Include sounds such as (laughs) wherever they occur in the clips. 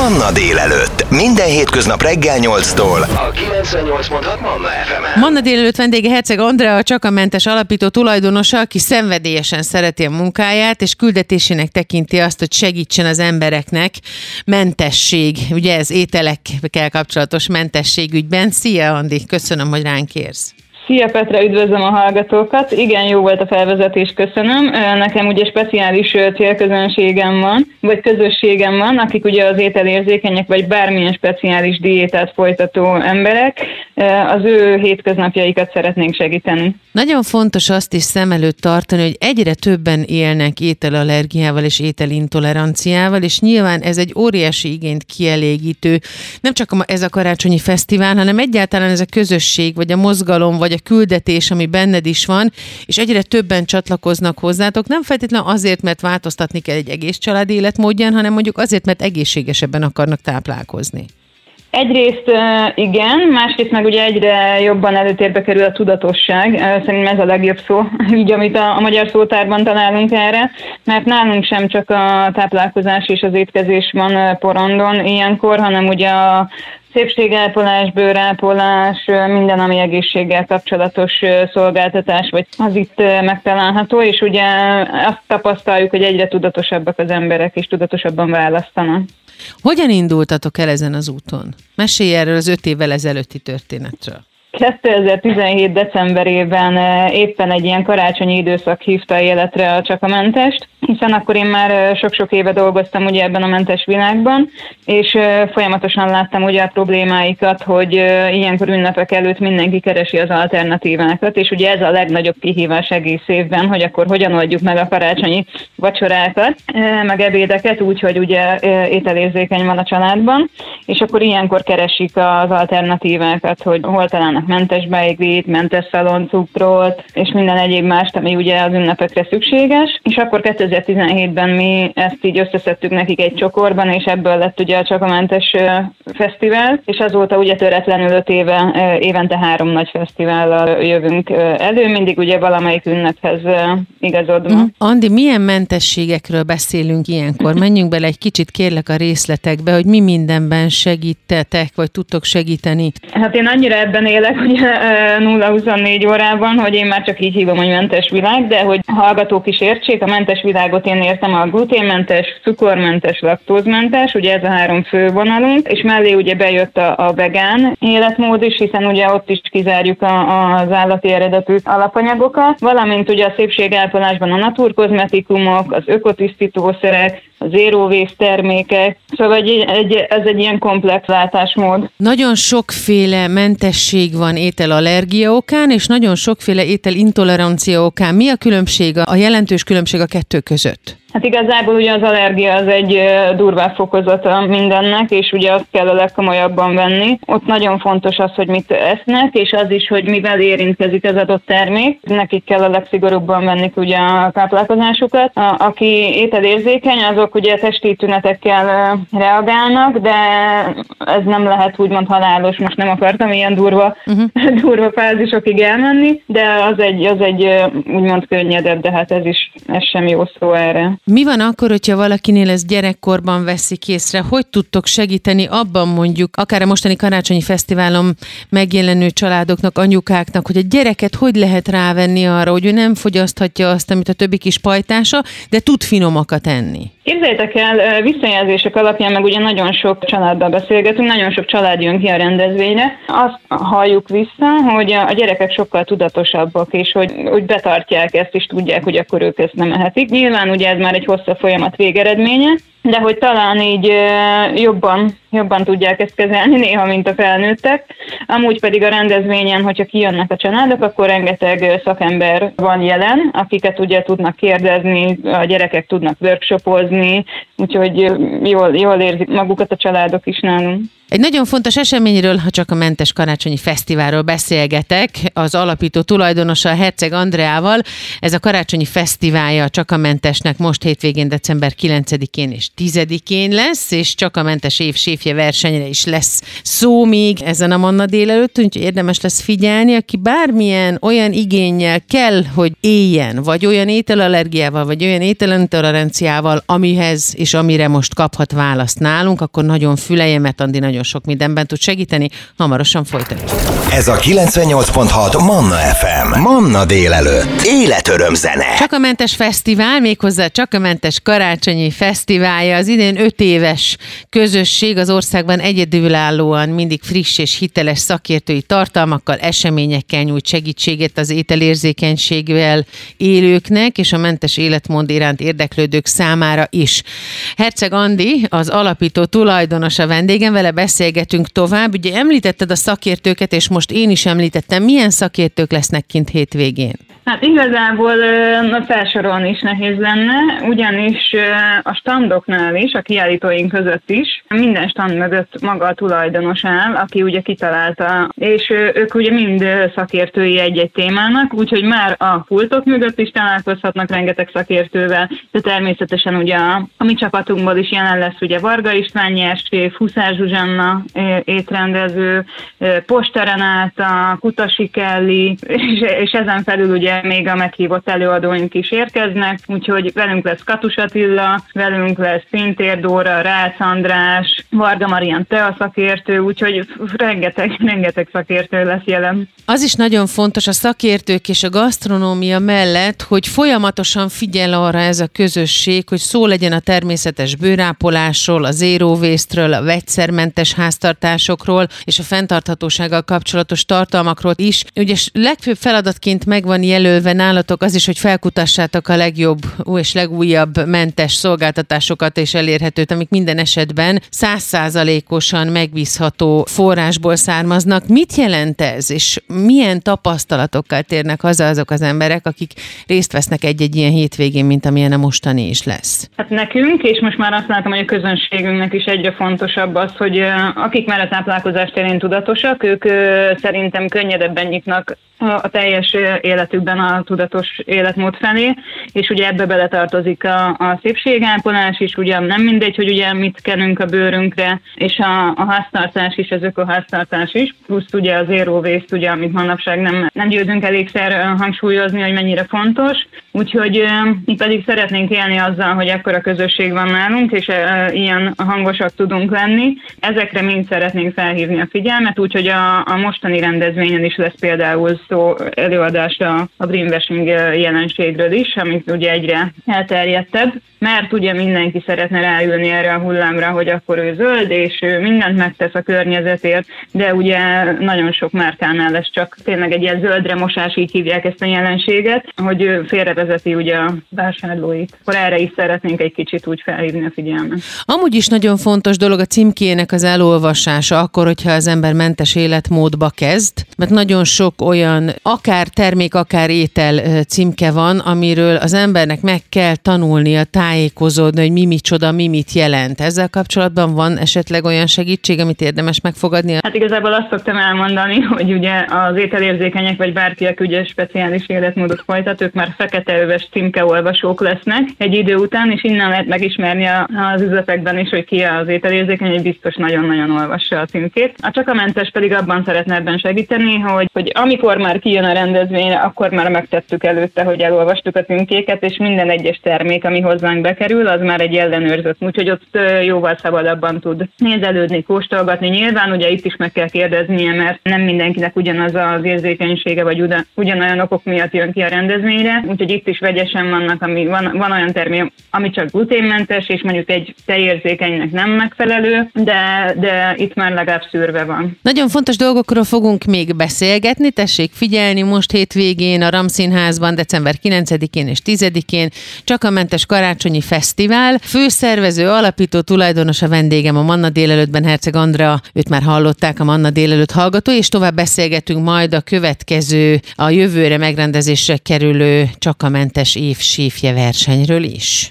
Manna délelőtt. Minden hétköznap reggel 8-tól. A 98.6 Manna fm Manna délelőtt vendége Herceg Andrea, a Csakamentes alapító tulajdonosa, aki szenvedélyesen szereti a munkáját, és küldetésének tekinti azt, hogy segítsen az embereknek mentesség, ugye ez ételekkel kapcsolatos mentesség ügyben. Szia Andi, köszönöm, hogy ránk érsz. Szia Petra, üdvözlöm a hallgatókat. Igen, jó volt a felvezetés, köszönöm. Nekem ugye speciális célközönségem van, vagy közösségem van, akik ugye az ételérzékenyek, vagy bármilyen speciális diétát folytató emberek. Az ő hétköznapjaikat szeretnénk segíteni. Nagyon fontos azt is szem előtt tartani, hogy egyre többen élnek ételallergiával és ételintoleranciával, és nyilván ez egy óriási igényt kielégítő, nem csak ez a karácsonyi fesztivál, hanem egyáltalán ez a közösség, vagy a mozgalom, vagy a küldetés, ami benned is van, és egyre többen csatlakoznak hozzátok, nem feltétlenül azért, mert változtatni kell egy egész család életmódján, hanem mondjuk azért, mert egészségesebben akarnak táplálkozni. Egyrészt igen, másrészt meg ugye egyre jobban előtérbe kerül a tudatosság. Szerintem ez a legjobb szó, (laughs) így amit a, a magyar szótárban találunk erre, mert nálunk sem csak a táplálkozás és az étkezés van porondon ilyenkor, hanem ugye a szépségápolás, bőrápolás, minden, ami egészséggel kapcsolatos szolgáltatás, vagy az itt megtalálható, és ugye azt tapasztaljuk, hogy egyre tudatosabbak az emberek, és tudatosabban választanak. Hogyan indultatok el ezen az úton? Mesélj erről az öt évvel ezelőtti történetről. 2017. decemberében éppen egy ilyen karácsonyi időszak hívta életre a csak a mentest, hiszen akkor én már sok-sok éve dolgoztam ugye ebben a mentes világban, és folyamatosan láttam ugye a problémáikat, hogy ilyenkor ünnepek előtt mindenki keresi az alternatívákat, és ugye ez a legnagyobb kihívás egész évben, hogy akkor hogyan oldjuk meg a karácsonyi vacsorákat, meg ebédeket úgy, hogy ugye ételérzékeny van a családban, és akkor ilyenkor keresik az alternatívákat, hogy hol találnak mentes beiglit, mentes szaloncukrot, és minden egyéb mást, ami ugye az ünnepekre szükséges, és akkor 2017-ben mi ezt így összeszedtük nekik egy csokorban, és ebből lett ugye a Csakamentes Fesztivál, és azóta ugye töretlenül öt éve, évente három nagy fesztivállal jövünk elő, mindig ugye valamelyik ünnephez igazodva. Mm. Andi, milyen mentességekről beszélünk ilyenkor? Menjünk bele egy kicsit kérlek a részletekbe, hogy mi mindenben segítetek, vagy tudtok segíteni. Hát én annyira ebben élek, hogy 0-24 órában, hogy én már csak így hívom, hogy mentes világ, de hogy hallgatók is értsék, a mentes világ világot én értem a gluténmentes, cukormentes, laktózmentes, ugye ez a három fő vonalunk, és mellé ugye bejött a, a vegán életmód is, hiszen ugye ott is kizárjuk a, az állati eredetű alapanyagokat, valamint ugye a szépségápolásban a naturkozmetikumok, az ökotisztítószerek, a zero waste termékek, szóval egy, egy, ez egy ilyen komplex látásmód. Nagyon sokféle mentesség van ételallergia okán, és nagyon sokféle ételintolerancia okán. Mi a különbség, a jelentős különbség a kettő között? Hát igazából ugye az allergia az egy durvább fokozata mindennek, és ugye azt kell a legkomolyabban venni. Ott nagyon fontos az, hogy mit esznek, és az is, hogy mivel érintkezik az adott termék. Nekik kell a legszigorúbban venni ugye a táplálkozásukat. A, aki ételérzékeny, azok ugye testi tünetekkel reagálnak, de ez nem lehet úgymond halálos. Most nem akartam ilyen durva, uh-huh. (laughs) durva fázisokig elmenni, de az egy, az egy úgymond könnyedebb, de hát ez is ez sem jó szó erre. Mi van akkor, hogyha valakinél ez gyerekkorban veszik észre? Hogy tudtok segíteni abban mondjuk, akár a mostani karácsonyi fesztiválon megjelenő családoknak, anyukáknak, hogy a gyereket hogy lehet rávenni arra, hogy ő nem fogyaszthatja azt, amit a többi kis pajtása, de tud finomakat enni? Képzeljétek el, visszajelzések alapján meg ugye nagyon sok családdal beszélgetünk, nagyon sok család jön ki a rendezvényre. Azt halljuk vissza, hogy a gyerekek sokkal tudatosabbak, és hogy, hogy betartják ezt, és tudják, hogy akkor ők ezt nem ehetik. Nyilván ugye ez már egy hosszabb folyamat végeredménye, de hogy talán így jobban, jobban tudják ezt kezelni néha, mint a felnőttek. Amúgy pedig a rendezvényen, hogyha kijönnek a családok, akkor rengeteg szakember van jelen, akiket ugye tudnak kérdezni, a gyerekek tudnak workshopozni, úgyhogy jól, jól érzik magukat a családok is nálunk. Egy nagyon fontos eseményről, ha csak a Mentes Karácsonyi Fesztiválról beszélgetek, az alapító tulajdonosa Herceg Andreával. Ez a Karácsonyi Fesztiválja csak a Mentesnek most hétvégén december 9-én és 10-én lesz, és csak a Mentes év séfje versenyre is lesz szó még ezen a Manna délelőtt, úgyhogy érdemes lesz figyelni, aki bármilyen olyan igényel kell, hogy éljen, vagy olyan ételallergiával, vagy olyan ételintoleranciával, amihez és amire most kaphat választ nálunk, akkor nagyon fülelje, mert Andi nagyon sok mindenben tud segíteni. Hamarosan folytatjuk. Ez a 98.6 Manna FM. Manna délelőtt. Életöröm zene. Csak a Mentes Fesztivál, méghozzá Csak a Mentes Karácsonyi Fesztiválja, az idén öt éves közösség az országban egyedülállóan mindig friss és hiteles szakértői tartalmakkal, eseményekkel nyújt segítséget az ételérzékenységvel élőknek és a mentes életmód iránt érdeklődők számára is. Herceg Andi, az alapító tulajdonos a vendégem, vele beszélgetünk tovább. Ugye említetted a szakértőket, és most én is említettem, milyen szakértők lesznek kint hétvégén? Hát igazából na, felsorolni is nehéz lenne, ugyanis a standoknál is, a kiállítóink között is, minden stand mögött maga a tulajdonos áll, aki ugye kitalálta, és ők ugye mind szakértői egy-egy témának, úgyhogy már a pultok mögött is találkozhatnak rengeteg szakértővel, de természetesen ugye a, a mi csapatunkból is jelen lesz ugye Varga István nyerséf, Huszár Zsuzsanna étrendező, Posta Renáta, Kutasi Kelly, és, és ezen felül ugye még a meghívott előadóink is érkeznek, úgyhogy velünk lesz Katus Attila, velünk lesz Pintér Dóra, Rácz András, Varga Marian te a szakértő, úgyhogy rengeteg, rengeteg szakértő lesz jelen. Az is nagyon fontos a szakértők és a gasztronómia mellett, hogy folyamatosan figyel arra ez a közösség, hogy szó legyen a természetes bőrápolásról, a zero waste-ről, a vegyszermentes háztartásokról és a fenntarthatósággal kapcsolatos tartalmakról is. Ugye legfőbb feladatként megvan jelölve nálatok az is, hogy felkutassátok a legjobb és legújabb mentes szolgáltatásokat és elérhetőt, amik minden esetben százszázalékosan megbízható forrásból származnak. Mit jelent ez, és milyen tapasztalatokkal térnek haza azok az emberek, akik részt vesznek egy-egy ilyen hétvégén, mint amilyen a mostani is lesz? Hát nekünk, és most már azt látom, hogy a közönségünknek is egyre fontosabb az, hogy akik már a táplálkozás terén tudatosak, ők szerintem könnyedebben nyitnak a teljes életükben a tudatos életmód felé, és ugye ebbe beletartozik a, a szépségápolás is, ugye nem mindegy, hogy ugye mit kenünk a bőrünkre, és a, a háztartás is, az ökoháztartás is, plusz ugye az waste, ugye, amit manapság nem, nem győzünk elégszer hangsúlyozni, hogy mennyire fontos, úgyhogy mi pedig szeretnénk élni azzal, hogy ekkora közösség van nálunk, és ilyen hangosak tudunk lenni. Ezekre mind szeretnénk felhívni a figyelmet, úgyhogy a, a mostani rendezvényen is lesz például szó előadása a greenwashing jelenségről is, amit ugye egyre elterjedtebb, mert ugye mindenki szeretne ráülni erre a hullámra, hogy akkor ő zöld, és ő mindent megtesz a környezetért, de ugye nagyon sok márkánál lesz csak tényleg egy ilyen zöldre mosás, így hívják ezt a jelenséget, hogy félrevezeti ugye a vásárlóit. Akkor erre is szeretnénk egy kicsit úgy felhívni a figyelmet. Amúgy is nagyon fontos dolog a címkének az elolvasása, akkor, hogyha az ember mentes életmódba kezd, mert nagyon sok olyan akár termék, akár étel címke van, amiről az embernek meg kell tanulnia, tájékozódni, hogy mi micsoda, mi mit jelent. Ezzel kapcsolatban van esetleg olyan segítség, amit érdemes megfogadni? Hát igazából azt szoktam elmondani, (laughs) hogy ugye az ételérzékenyek vagy bárkiek ugye speciális életmódot folytat, ők már fekete öves címkeolvasók lesznek egy idő után, és innen lehet megismerni az üzletekben is, hogy ki az ételérzékeny, hogy biztos nagyon-nagyon olvassa a címkét. A csak a mentes pedig abban szeretne ebben segíteni, hogy, hogy amikor már kijön a rendezvényre, akkor már megtettük előtte, hogy elolvastuk a címkéket, és minden egyes termék, ami hozzánk bekerül, az már egy ellenőrzött, úgyhogy ott jóval szabadabban tud nézelődni, kóstolgatni. Nyilván ugye itt is meg kell kérdeznie, mert nem mindenkinek ugyanaz az érzékenysége, vagy ugyan, ugyanolyan okok miatt jön ki a rendezvényre, úgyhogy itt is vegyesen vannak, ami van, van olyan termék, ami csak gluténmentes, és mondjuk egy tejérzékenynek nem megfelelő, de, de itt már legalább szűrve van. Nagyon fontos dolgokról fogunk még beszélgetni, tessék figyelni most hétvégén a Ramszínházban december 9-én és 10-én csak a Mentes Karácsonyi Fesztivál. Főszervező, alapító tulajdonos a vendégem a Manna délelőttben Herceg Andrea, őt már hallották a Manna délelőtt hallgató, és tovább beszélgetünk majd a következő, a jövőre megrendezésre kerülő csak a mentes év sífje versenyről is.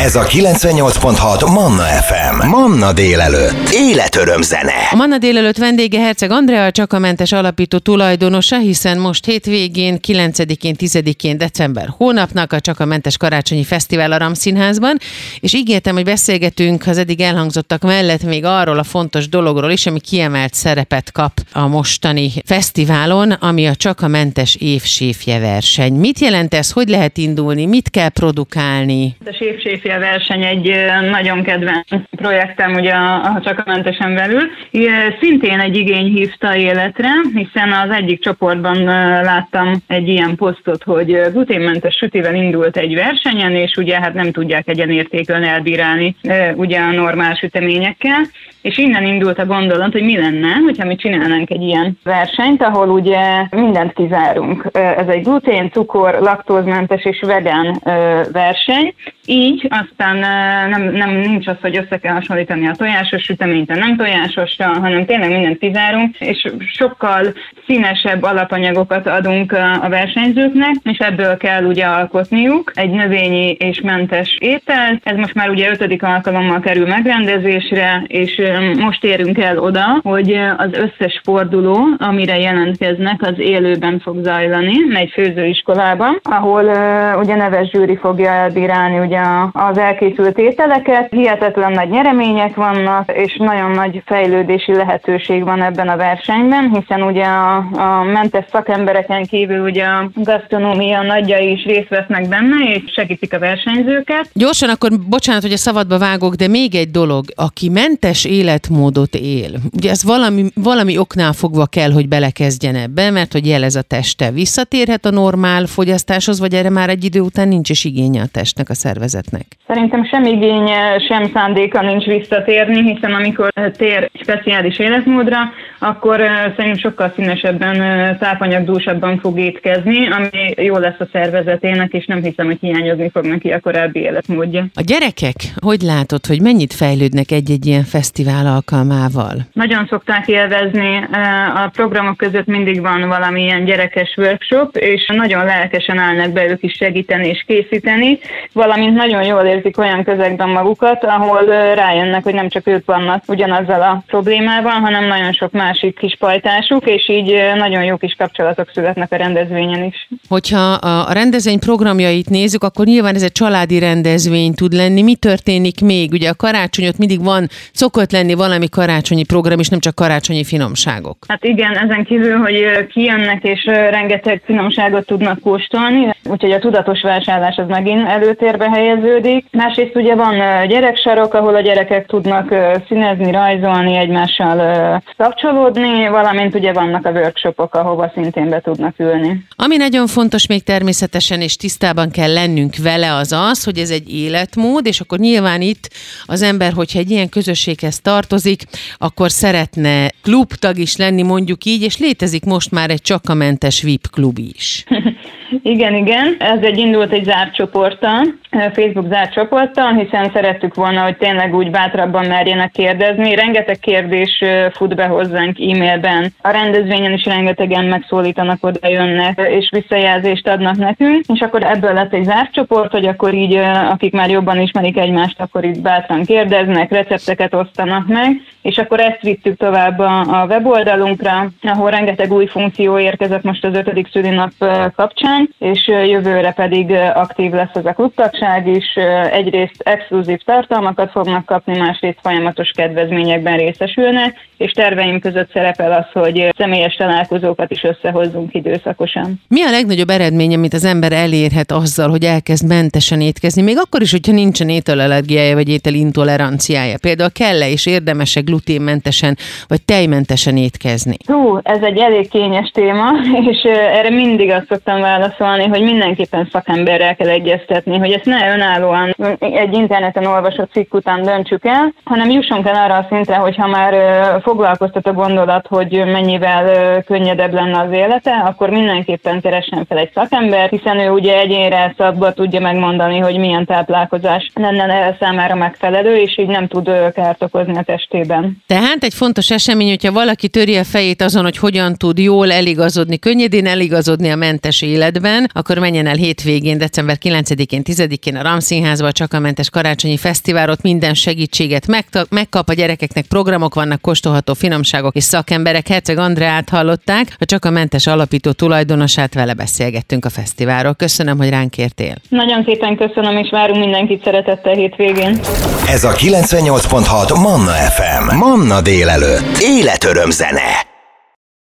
Ez a 98.6 Manna FM. Manna délelőtt. Életöröm zene. A Manna délelőtt vendége Herceg Andrea, csak a mentes alapító tulajdonosa, hiszen most hétvégén, 9-én, 10-én december hónapnak a Csak a mentes karácsonyi fesztivál a Ramszínházban, és ígértem, hogy beszélgetünk az eddig elhangzottak mellett még arról a fontos dologról is, ami kiemelt szerepet kap a mostani fesztiválon, ami a Csak a mentes évséfje verseny. Mit jelent ez, hogy lehet indulni, mit kell produkálni? A séfséfje verseny egy nagyon kedvenc projektem ugye a Csak a mentesen belül. Szintén egy igény hívta életre, hiszen az egyik csoportban láttam egy ilyen posztot, hogy gluténmentes sütivel indult egy versenyen, és ugye hát nem tudják egyenértékön elbírálni ugye a normál süteményekkel, és innen indult a gondolat, hogy mi lenne, hogyha mi csinálnánk egy ilyen versenyt, ahol ugye mindent kizárunk. Ez egy glutén, cukor, laktózmentes és vegán verseny, így aztán nem, nem nincs az, hogy össze kell hasonlítani a tojásos süteményt a nem tojásosra, hanem tényleg mindent kizárunk, és sokkal színesebb alapanyagokat adunk a versenyzőknek, és ebből kell ugye alkotniuk egy növényi és mentes étel. Ez most már ugye ötödik alkalommal kerül megrendezésre, és most érünk el oda, hogy az összes forduló, amire jelentkeznek, az élőben fog zajlani, egy főzőiskolában, ahol ugye neves zsűri fogja elbírálni ugye az elkészült ételeket. Hihetetlen nagy nyeremények vannak, és nagyon nagy fejlődési lehetőség van ebben a versenyben, hiszen ugye a, a mentes szakembereken kívül ugye a gasztronómia nagyjai is részt vesznek benne, és segítik a versenyzőket. Gyorsan akkor, bocsánat, hogy a szabadba vágok, de még egy dolog, aki mentes életmódot él, ugye ez valami, valami oknál fogva kell, hogy belekezdjen ebbe, mert hogy jelez a teste. Visszatérhet a normál fogyasztáshoz, vagy erre már egy idő után nincs is igénye a testnek, a szervezetnek? Szerintem sem igénye, sem szándéka nincs visszatérni, hiszen amikor tér speciális életmódra, akkor szerintem sokkal színesebben, tápanyagdúsabban fog étkezni, ami jó lesz a szervezetének, és nem hiszem, hogy hiányozni fog neki a korábbi életmódja. A gyerekek, hogy látod, hogy mennyit fejlődnek egy-egy ilyen fesztivál alkalmával? Nagyon szokták élvezni. A programok között mindig van valamilyen gyerekes workshop, és nagyon lelkesen állnak be ők is segíteni és készíteni, valamint nagyon jól érzik olyan közegben magukat, ahol rájönnek, hogy nem csak ők vannak ugyanazzal a problémával, hanem nagyon sok másik kis pajtásuk, és így nagyon jó kis kapcsolatok születnek a rendezvényen is. Hogyha a rendezvény programjait nézzük, akkor nyilván ez egy családi rendezvény tud lenni. Mi történik még? Ugye a karácsonyot mindig van, szokott lenni valami karácsonyi program, és nem csak karácsonyi finomságok. Hát igen, ezen kívül, hogy kijönnek és rengeteg finomságot tudnak kóstolni, úgyhogy a tudatos vásárlás az megint előtérbe helyeződik. Másrészt ugye van gyereksarok, ahol a gyerekek tudnak színezni, rajzolni, egymással kapcsolódni, valamint ugye vannak a workshopok, ahova szintén be tudnak ülni. Ami nagyon fontos még természetesen, és tisztában kell lennünk vele, az az, hogy ez egy életmód, és akkor nyilván itt az ember, hogyha egy ilyen közösséghez tartozik, akkor szeretne klubtag is lenni, mondjuk így, és létezik most már egy csakamentes VIP klub is. (laughs) Igen, igen. Ez egy indult egy zárt csoporttal, Facebook zárt csoporttal, hiszen szerettük volna, hogy tényleg úgy bátrabban merjenek kérdezni. Rengeteg kérdés fut be hozzánk e-mailben. A rendezvényen is rengetegen megszólítanak, oda jönnek, és visszajelzést adnak nekünk. És akkor ebből lett egy zárt csoport, hogy akkor így, akik már jobban ismerik egymást, akkor itt bátran kérdeznek, recepteket osztanak meg, és akkor ezt vittük tovább a, weboldalunkra, ahol rengeteg új funkció érkezett most az ötödik szülinap kapcsán, és jövőre pedig aktív lesz ez a klubtagság is. Egyrészt exkluzív tartalmakat fognak kapni, másrészt folyamatos kedvezményekben részesülnek, és terveim között szerepel az, hogy személyes találkozókat is összehozzunk időszakosan. Mi a legnagyobb eredmény, amit az ember elérhet azzal, hogy elkezd mentesen étkezni, még akkor is, hogyha nincsen ételallergiája vagy ételintoleranciája? Például kell-e és érdemes-e gluténmentesen vagy tejmentesen étkezni? Hú, ez egy elég kényes téma, és erre mindig azt szoktam válaszolni, hogy mindenképpen szakemberrel kell egyeztetni, hogy ezt ne önállóan egy interneten olvasott cikk után döntsük el, hanem jussunk el arra a szintre, hogy ha már foglalkoztat a gondolat, hogy mennyivel könnyedebb lenne az élete, akkor mindenképpen keressen fel egy szakember, hiszen ő ugye egyénre szabba tudja megmondani, hogy milyen táplálkozás lenne számára megfelelő, és így nem tud kárt okozni a testében. Tehát egy fontos esemény, hogyha valaki töri a fejét azon, hogy hogyan tud jól eligazodni, könnyedén eligazodni a mentes életben, akkor menjen el hétvégén, december 9-én, 10 9-én a Ramszínházban csak a mentes karácsonyi fesztiválot, minden segítséget megkap, a gyerekeknek programok vannak, kóstolható finomságok és szakemberek. Herceg Andreát hallották, a csak a mentes alapító tulajdonosát vele beszélgettünk a fesztiválról. Köszönöm, hogy ránk értél. Nagyon szépen köszönöm, és várunk mindenkit szeretettel hétvégén. Ez a 98.6 Manna FM. Manna délelőtt. Életöröm zene.